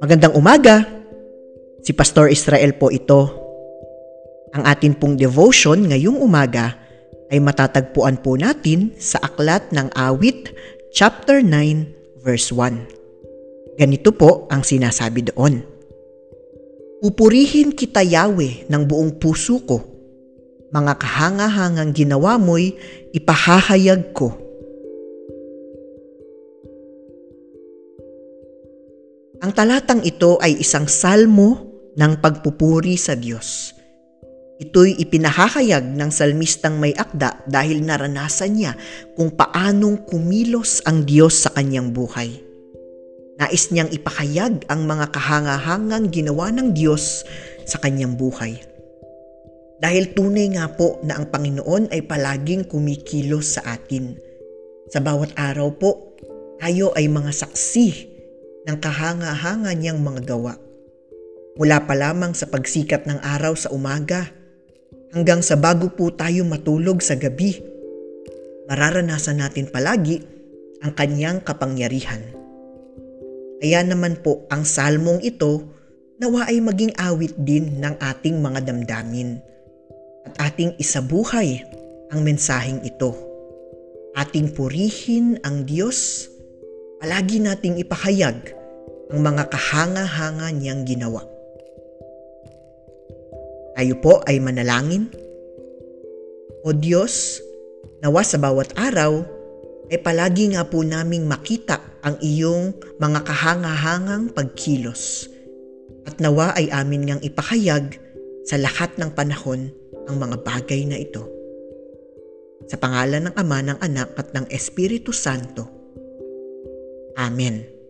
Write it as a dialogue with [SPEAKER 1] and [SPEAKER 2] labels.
[SPEAKER 1] Magandang umaga. Si Pastor Israel po ito. Ang atin pong devotion ngayong umaga ay matatagpuan po natin sa aklat ng awit chapter 9 verse 1. Ganito po ang sinasabi doon. Pupurihin kita Yahweh ng buong puso ko. Mga kahangahangang ginawa mo'y ipahahayag ko. Ang talatang ito ay isang salmo ng pagpupuri sa Diyos. Ito'y ipinahahayag ng salmistang may akda dahil naranasan niya kung paanong kumilos ang Diyos sa kanyang buhay. Nais niyang ipahayag ang mga kahangahangang ginawa ng Diyos sa kanyang buhay. Dahil tunay nga po na ang Panginoon ay palaging kumikilos sa atin. Sa bawat araw po, tayo ay mga saksi ng kahanga-hanga niyang mga gawa. Mula pa lamang sa pagsikat ng araw sa umaga hanggang sa bago po tayo matulog sa gabi, mararanasan natin palagi ang kanyang kapangyarihan. Kaya naman po ang salmong ito nawa ay maging awit din ng ating mga damdamin at ating isabuhay ang mensaheng ito. Ating purihin ang Diyos palagi nating ipahayag ang mga kahanga-hanga niyang ginawa. Tayo po ay manalangin. O Diyos, nawa sa bawat araw ay palagi nga po naming makita ang iyong mga kahanga-hangang pagkilos. At nawa ay amin ngang ipahayag sa lahat ng panahon ang mga bagay na ito. Sa pangalan ng Ama, ng Anak at ng Espiritu Santo. Amen.